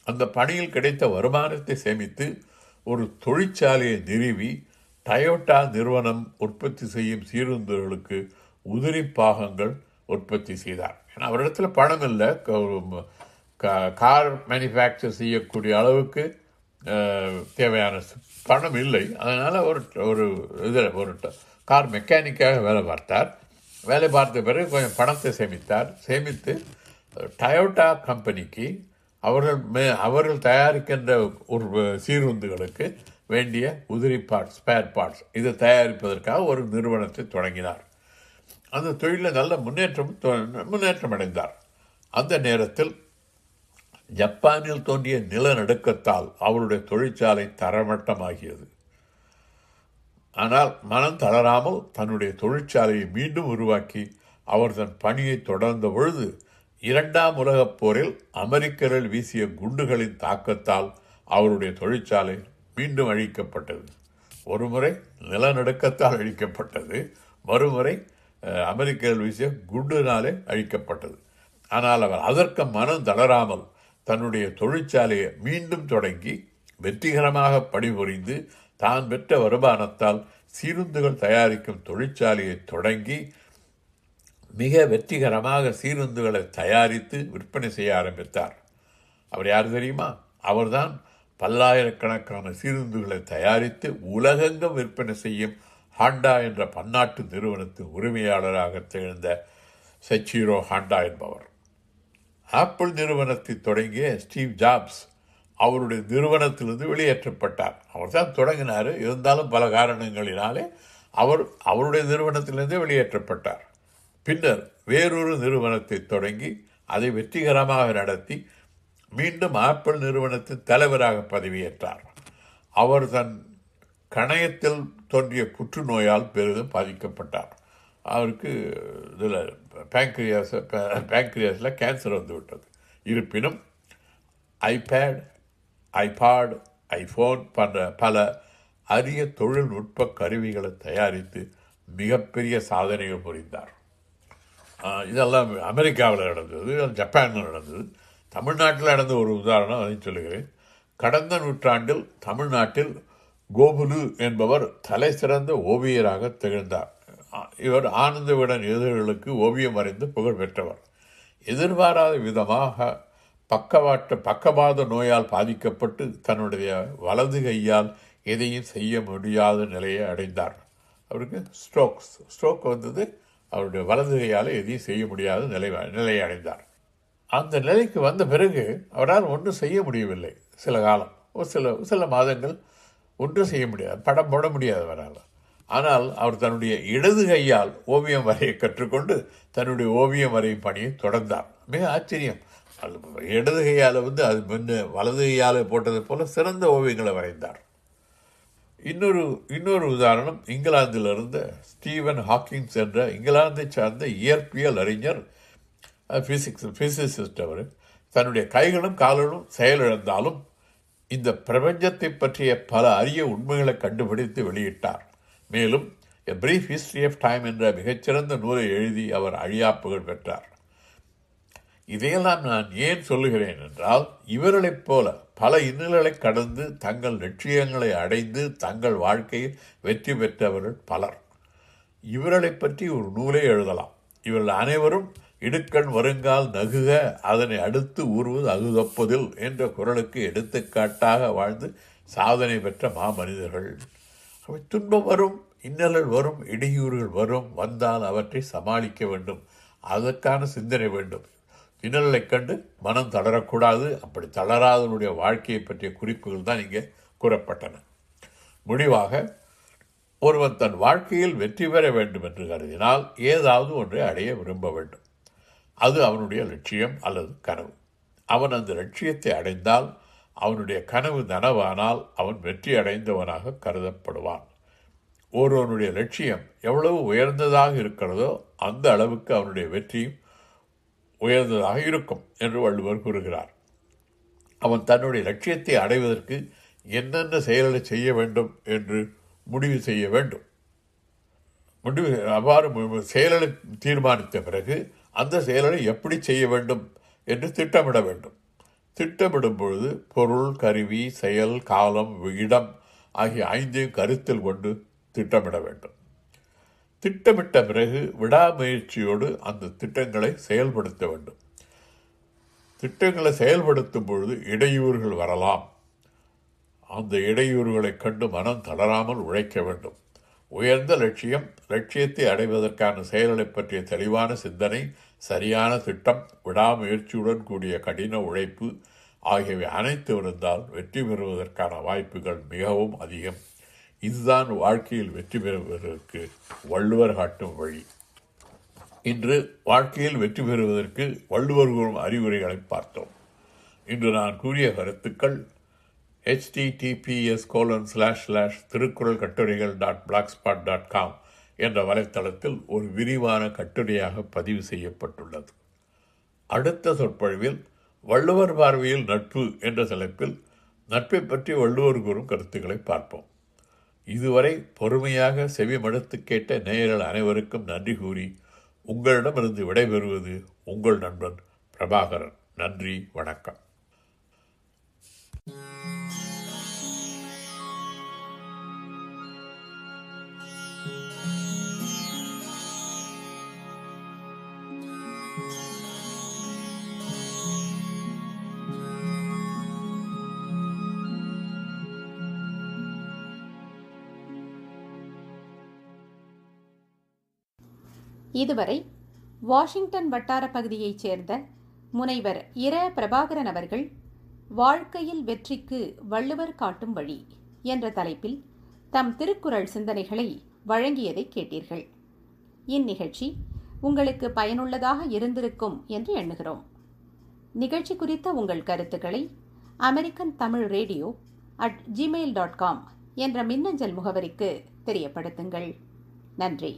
அந்த பணியில் கிடைத்த வருமானத்தை சேமித்து ஒரு தொழிற்சாலையை நிறுவி டயோட்டா நிறுவனம் உற்பத்தி செய்யும் சீருந்துகளுக்கு உதிரி பாகங்கள் உற்பத்தி செய்தார். ஏன்னா அவரிடத்தில் பணம் இல்லை. க- ஒரு கா- கார் மேனுஃபேக்சர் செய்யக்கூடிய அளவுக்கு தேவையான பணம் இல்லை. அதனால் ஒரு ஒரு இதில் ஒரு கார் மெக்கானிக்காக வேலை பார்த்தார். வேலை பார்த்த பிறகு கொஞ்சம் பணத்தை சேமித்தார். சேமித்து டயோட்டா கம்பெனிக்கு அவர்கள் மே அவர்கள் தயாரிக்கின்ற ஒரு சீருந்துகளுக்கு வேண்டிய உதிரி பார்ட்ஸ் ஸ்பேர் பார்ட்ஸ் இதை தயாரிப்பதற்காக ஒரு நிறுவனத்தை தொடங்கினார். அந்த தொழிலில் நல்ல முன்னேற்றம் தொ- முன்னேற்றம் அடைந்தார். அந்த நேரத்தில் ஜப்பானில் தோன்றிய நிலநடுக்கத்தால் அவருடைய தொழிற்சாலை தரமட்டமாகியது. ஆனால் மனம் தளராமல் தன்னுடைய தொழிற்சாலையை மீண்டும் உருவாக்கி அவர் தன் பணியை தொடர்ந்த பொழுது இரண்டாம் உலகப் போரில் அமெரிக்கர்கள் வீசிய குண்டுகளின் தாக்கத்தால் அவருடைய தொழிற்சாலை மீண்டும் அழிக்கப்பட்டது. ஒருமுறை நிலநடுக்கத்தால் அழிக்கப்பட்டது. மறுமுறை அமெரிக்கரில் அமெரிக்கர்கள் வீசிய குண்டுனாலே அழிக்கப்பட்டது. ஆனால் அவர் அதற்கு மனம் தளராமல் தன்னுடைய தொழிற்சாலையை மீண்டும் தொடங்கி வெற்றிகரமாக பணிபுரிந்து தான் பெற்ற வருமானத்தால் சீருந்துகள் தயாரிக்கும் தொழிற்சாலையை தொடங்கி மிக வெற்றிகரமாக சீருந்துகளை தயாரித்து விற்பனை செய்ய ஆரம்பித்தார். அவர் யார் தெரியுமா? அவர்தான் பல்லாயிரக்கணக்கான சீருந்துகளை தயாரித்து உலகெங்கும் விற்பனை செய்யும் ஹாண்டா என்ற பன்னாட்டு நிறுவனத்தின் உரிமையாளராக திகழ்ந்த சச்சிரோ ஹாண்டா என்பவர். ஆப்பிள் நிறுவனத்தை தொடங்கிய ஸ்டீவ் ஜாப்ஸ் அவருடைய நிறுவனத்திலிருந்து வெளியேற்றப்பட்டார். அவர் தான் தொடங்கினார். இருந்தாலும் பல காரணங்களினாலே அவர் அவருடைய நிறுவனத்திலிருந்தே வெளியேற்றப்பட்டார். பின்னர் வேறொரு நிறுவனத்தை தொடங்கி அதை வெற்றிகரமாக நடத்தி மீண்டும் ஆப்பிள் நிறுவனத்தின் தலைவராக பதவியேற்றார். அவர் தன் கணையத்தில் தோன்றிய புற்றுநோயால் பெரிதும் பாதிக்கப்பட்டார். அவருக்கு இதில் பேங்க்ரியாஸ் பேங்க்ரியாஸில் கேன்சர் வந்து விட்டது. இருப்பினும் ஐபேட் ஐபாட் ஐஃபோன் போன்ற பல அரிய தொழில்நுட்ப கருவிகளை தயாரித்து மிகப்பெரிய சாதனைகள் புரிந்தார். இதெல்லாம் அமெரிக்காவில் நடந்தது ஜப்பானில் நடந்தது. தமிழ்நாட்டில் நடந்த ஒரு உதாரணம் அதை சொல்லுகிறேன். கடந்த நூற்றாண்டில் தமிழ்நாட்டில் கோபுலு என்பவர் தலை சிறந்த ஓவியராக திகழ்ந்தார். இவர் ஆனந்த விடன் ஓவியம் வரைந்து புகழ் பெற்றவர். எதிர்பாராத விதமாக பக்கவாட்டு பக்கவாத நோயால் பாதிக்கப்பட்டு தன்னுடைய வலது கையால் எதையும் செய்ய முடியாத நிலையை அடைந்தார். அவருக்கு ஸ்ட்ரோக்ஸ் ஸ்ட்ரோக் வந்தது. அவருடைய வலது கையால் எதையும் செய்ய முடியாத நிலை நிலையை அடைந்தார். அந்த நிலைக்கு வந்த பிறகு அவரால் ஒன்றும் செய்ய முடியவில்லை. சில காலம் ஒரு சில சில மாதங்கள் ஒன்றும் செய்ய முடியாது. படம் போட முடியாது அவரால். ஆனால் அவர் தன்னுடைய இடது கையால் ஓவியம் வரைய கற்றுக்கொண்டு தன்னுடைய ஓவியம் வரையும் பணியை தொடர்ந்தார். மிக ஆச்சரியம். அது இடது கையால் வந்து அது முன்ன வலது கையால் போட்டது போல சிறந்த ஓவியங்களை வரைந்தார். இன்னொரு இன்னொரு உதாரணம் இங்கிலாந்தில் இருந்த ஸ்டீவன் ஹாக்கிங்ஸ் என்ற இங்கிலாந்தை சார்ந்த இயற்பியல் அறிஞர் ஃபிசிக்ஸ் ஃபிசிசிஸ்ட் அவர் தன்னுடைய கைகளும் கால்களும் செயலிழந்தாலும் இந்த பிரபஞ்சத்தை பற்றிய பல அரிய உண்மைகளை கண்டுபிடித்து வெளியிட்டார். மேலும் a brief history of time என்ற மிகச்சிறந்த நூலை எழுதி அவர் அழியா புகழ் பெற்றார். இதையெல்லாம் நான் ஏன் சொல்லுகிறேன் என்றால் இவர்களைப் போல பல இன்னல்களை கடந்து தங்கள் லட்சியங்களை அடைந்து தங்கள் வாழ்க்கையில் வெற்றி பெற்றவர்கள் பலர். இவர்களைப் பற்றி ஒரு நூலே எழுதலாம். இவர்கள் அனைவரும் இடுக்கண் வருங்கால் நகுக அதனை அடுத்து ஊறுவது அகுகப்பதில் என்ற குரலுக்கு எடுத்துக்காட்டாக வாழ்ந்து சாதனை பெற்ற மாமனிதர்கள். துன்பம் வரும் இன்னல்கள் வரும் இடையூறுகள் வரும் வந்தால் அவற்றை சமாளிக்க வேண்டும். அதற்கான சிந்தனை வேண்டும். இன்னலைக் கண்டு மனம் தளரக்கூடாது. அப்படி தளராதனுடைய வாழ்க்கையை பற்றிய குறிப்புகள் தான் இங்கே கூறப்பட்டன. முடிவாக ஒருவன் தன் வாழ்க்கையில் வெற்றி பெற வேண்டும் என்று கருதினால் ஏதாவது ஒன்றை அடைய விரும்ப வேண்டும். அது அவனுடைய லட்சியம் அல்லது கனவு. அவன் அந்த லட்சியத்தை அடைந்தால் அவனுடைய கனவு நனவானால் அவன் வெற்றி அடைந்தவனாக கருதப்படுவான். ஒருவனுடைய லட்சியம் எவ்வளவு உயர்ந்ததாக இருக்கிறதோ அந்த அளவுக்கு அவனுடைய வெற்றியும் உயர்ந்ததாக இருக்கும் என்று வள்ளுவர் கூறுகிறார். அவன் தன்னுடைய லட்சியத்தை அடைவதற்கு என்னென்ன செயல்களை செய்ய வேண்டும் என்று முடிவு செய்ய வேண்டும். முடிவு அவ்வாறு செயல்களை தீர்மானித்த பிறகு அந்த செயல்களை எப்படி செய்ய வேண்டும் என்று திட்டமிட வேண்டும். திட்டமிடும் பொழுது பொருள் கருவி செயல் காலம் இடம் ஆகிய ஐந்தையும் கருத்தில் கொண்டு திட்டமிட வேண்டும். திட்டமிட்ட பிறகு விடாமுயற்சியோடு அந்த திட்டங்களை செயல்படுத்த வேண்டும். திட்டங்களை செயல்படுத்தும் பொழுது இடையூறுகள் வரலாம். அந்த இடையூறுகளைக் கண்டு மனம் தளராமல் உழைக்க வேண்டும். உயர்ந்த லட்சியம் லட்சியத்தை அடைவதற்கான செயல்களை பற்றிய தெளிவான சிந்தனை சரியான திட்டம் விடாமுயற்சியுடன் கூடிய கடின உழைப்பு ஆகியவை அனைத்து இருந்தால் வெற்றி பெறுவதற்கான வாய்ப்புகள் மிகவும் அதிகம். இதுதான் வாழ்க்கையில் வெற்றி பெறுவதற்கு வள்ளுவர் காட்டும் வழி. இன்று வாழ்க்கையில் வெற்றி பெறுவதற்கு வள்ளுவர் கூறும் அறிவுரைகளை பார்த்தோம். இன்று நான் கூறிய கருத்துக்கள் HTTPS colon slash slash Thirukkural கட்டுரைகள் dot blogspot dot com என்ற வலைத்தளத்தில் ஒரு விரிவான கட்டுரையாக பதிவு செய்யப்பட்டுள்ளது. அடுத்த சொற்பொழிவில் வள்ளுவர் பார்வையில் நட்பு என்ற தலைப்பில் நட்பை பற்றி வள்ளுவர் கூறும் கருத்துக்களை பார்ப்போம். இதுவரை பொறுமையாக செவிமடுத்து கேட்ட நேயர்கள் அனைவருக்கும் நன்றி கூறி உங்களிடமிருந்து விடைபெறுவது உங்கள் நண்பன் பிரபாகரன். நன்றி வணக்கம். இதுவரை வாஷிங்டன் வட்டார பகுதியைச் சேர்ந்த முனைவர் இர. பிரபாகரன் அவர்கள் வாழ்க்கையில் வெற்றிக்கு வள்ளுவர் காட்டும் வழி என்ற தலைப்பில் தம் திருக்குறள் சிந்தனைகளை வழங்கியதை கேட்டீர்கள். இந்நிகழ்ச்சி உங்களுக்கு பயனுள்ளதாக இருந்திருக்கும் என்று எண்ணுகிறோம். நிகழ்ச்சி குறித்த உங்கள் கருத்துக்களை American Tamil radio at Gmail dot com என்ற மின்னஞ்சல் முகவரிக்கு தெரியப்படுத்துங்கள். நன்றி.